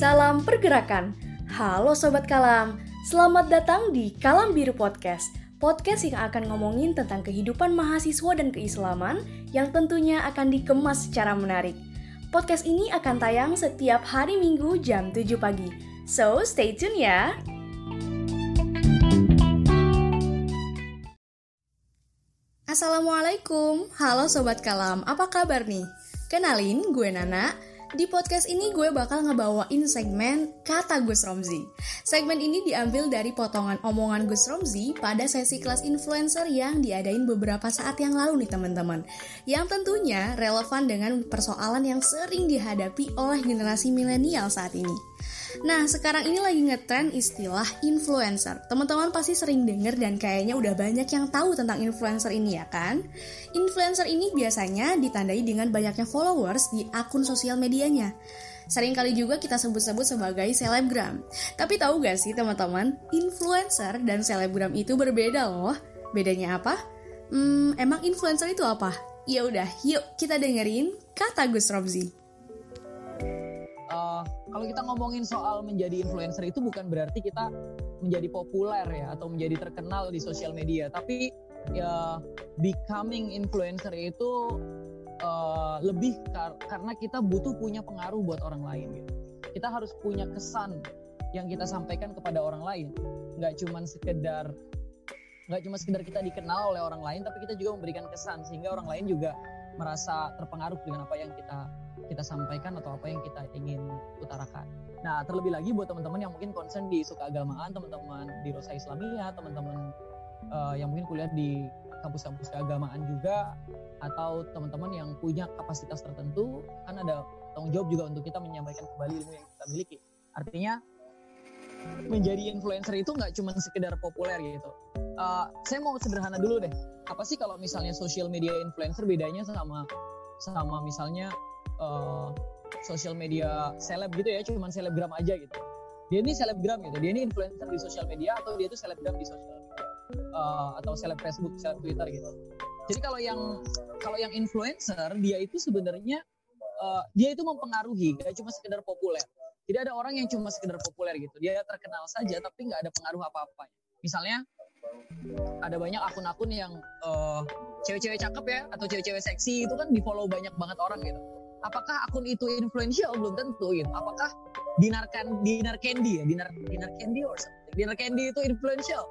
Salam pergerakan. Halo Sobat Kalam, selamat datang di Kalam Biru Podcast. Podcast yang akan ngomongin tentang kehidupan mahasiswa dan keislaman yang tentunya akan dikemas secara menarik. Podcast ini akan tayang setiap hari Minggu jam 7 pagi. So, stay tune ya. Assalamualaikum, halo Sobat Kalam, apa kabar nih? Kenalin, gue Nana. Di podcast ini gue bakal ngebawain segmen Kata Gus Romzi. Segmen ini diambil dari potongan omongan Gus Romzi pada sesi kelas influencer yang diadain beberapa saat yang lalu nih teman-teman. Yang tentunya relevan dengan persoalan yang sering dihadapi oleh generasi milenial saat ini. Nah, sekarang ini lagi ngetren istilah influencer. Teman-teman pasti sering denger dan kayaknya udah banyak yang tahu tentang influencer ini ya kan? Influencer ini biasanya ditandai dengan banyaknya followers di akun sosial medianya. Sering kali juga kita sebut-sebut sebagai selebgram. Tapi tahu gak sih teman-teman, influencer dan selebgram itu berbeda loh. Bedanya apa? Hmm, emang influencer itu apa? Ya udah, yuk kita dengerin kata Gus Robzi kalau kita ngomongin soal menjadi influencer itu bukan berarti kita menjadi populer ya atau menjadi terkenal di sosial media. Tapi ya becoming influencer itu uh, lebih kar karena kita butuh punya pengaruh buat orang lain gitu. Kita harus punya kesan yang kita sampaikan kepada orang lain. Nggak cuma sekedar nggak cuma sekedar kita dikenal oleh orang lain tapi kita juga memberikan kesan sehingga orang lain juga merasa terpengaruh dengan apa yang kita kita sampaikan atau apa yang kita ingin utarakan. Nah, terlebih lagi buat teman-teman yang mungkin concern di suka agamaan, teman-teman di Rosa Islamiyah, teman-teman uh, yang mungkin kuliah di kampus-kampus keagamaan juga, atau teman-teman yang punya kapasitas tertentu, kan ada tanggung jawab juga untuk kita menyampaikan kembali ilmu yang kita miliki. Artinya menjadi influencer itu nggak cuma sekedar populer gitu. Uh, saya mau sederhana dulu deh. Apa sih kalau misalnya social media influencer bedanya sama sama misalnya uh, sosial media seleb gitu ya cuman selebgram aja gitu. Dia ini selebgram gitu dia ini influencer di sosial media atau dia itu selebgram di sosial media uh, atau seleb Facebook seleb Twitter gitu. Jadi kalau yang kalau yang influencer dia itu sebenarnya uh, dia itu mempengaruhi gak cuma sekedar populer. Tidak ada orang yang cuma sekedar populer gitu dia terkenal saja tapi nggak ada pengaruh apa-apa misalnya ada banyak akun-akun yang uh, cewek-cewek cakep ya atau cewek-cewek seksi itu kan di follow banyak banget orang gitu apakah akun itu influential? Belum tentu gitu. Apakah dinar kan dinar candy ya? Dinar dinar candy or something. Dinar candy itu influential?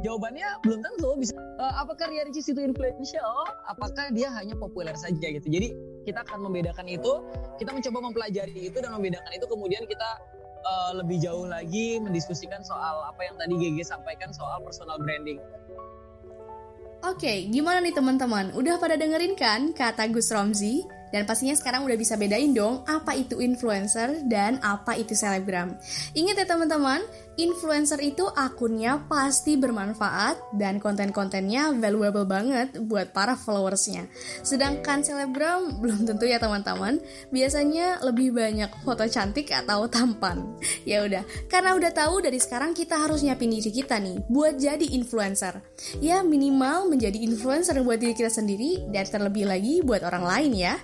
Jawabannya belum tentu. Bisa uh, apakah Ria Ricis itu influential? Apakah dia hanya populer saja gitu? Jadi kita akan membedakan itu. Kita mencoba mempelajari itu dan membedakan itu. Kemudian kita uh, lebih jauh lagi mendiskusikan soal apa yang tadi GG sampaikan soal personal branding. Oke, gimana nih teman-teman? Udah pada dengerin kan kata Gus Romzi? Dan pastinya sekarang udah bisa bedain dong apa itu influencer dan apa itu selebgram. Ingat ya teman-teman, influencer itu akunnya pasti bermanfaat dan konten-kontennya valuable banget buat para followersnya. Sedangkan selebgram belum tentu ya teman-teman. Biasanya lebih banyak foto cantik atau tampan. Ya udah, karena udah tahu dari sekarang kita harus nyiapin diri kita nih buat jadi influencer. Ya minimal menjadi influencer buat diri kita sendiri dan terlebih lagi buat orang lain ya.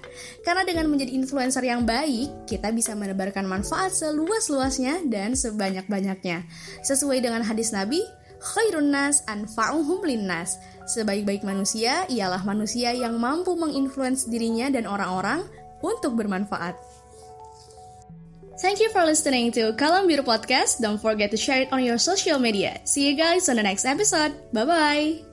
Karena dengan menjadi influencer yang baik, kita bisa menebarkan manfaat seluas-luasnya dan sebanyak-banyaknya. Sesuai dengan hadis Nabi, khairun nas anfa'uhum linnas. Sebaik-baik manusia ialah manusia yang mampu menginfluence dirinya dan orang-orang untuk bermanfaat. Thank you for listening to Kalam Biru Podcast. Don't forget to share it on your social media. See you guys on the next episode. Bye-bye.